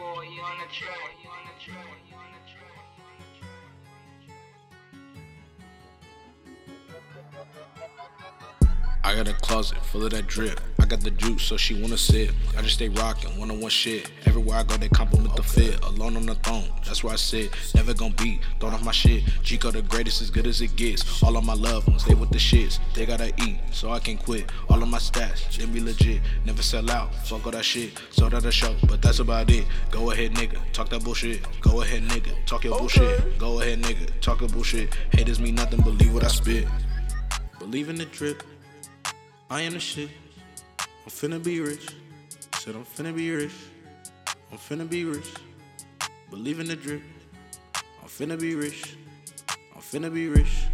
Boy on the track. On the track. On the track. I got a closet full of that drip. I got the juice, so she wanna sip. I just stay rockin', one on one shit. Everywhere I go, they compliment the fit. Alone on the throne, that's where I sit. Never gon' beat, throwing off my shit. G-Code the greatest, as good as it gets. All of my loved ones, they with the shits. They gotta eat, so I can quit. All of my stats, they be legit. Never sell out, fuck all that shit. Sold out a show, but that's about it. Go ahead, nigga, talk that bullshit. Go ahead, nigga, talk your bullshit. Go ahead, nigga, talk your bullshit. Haters mean nothing, believe what I spit. Believe in the drip. I am the shit. I'm finna be rich. Said I'm finna be rich. I'm finna be rich. Believe in the drip. I'm finna be rich. I'm finna be rich.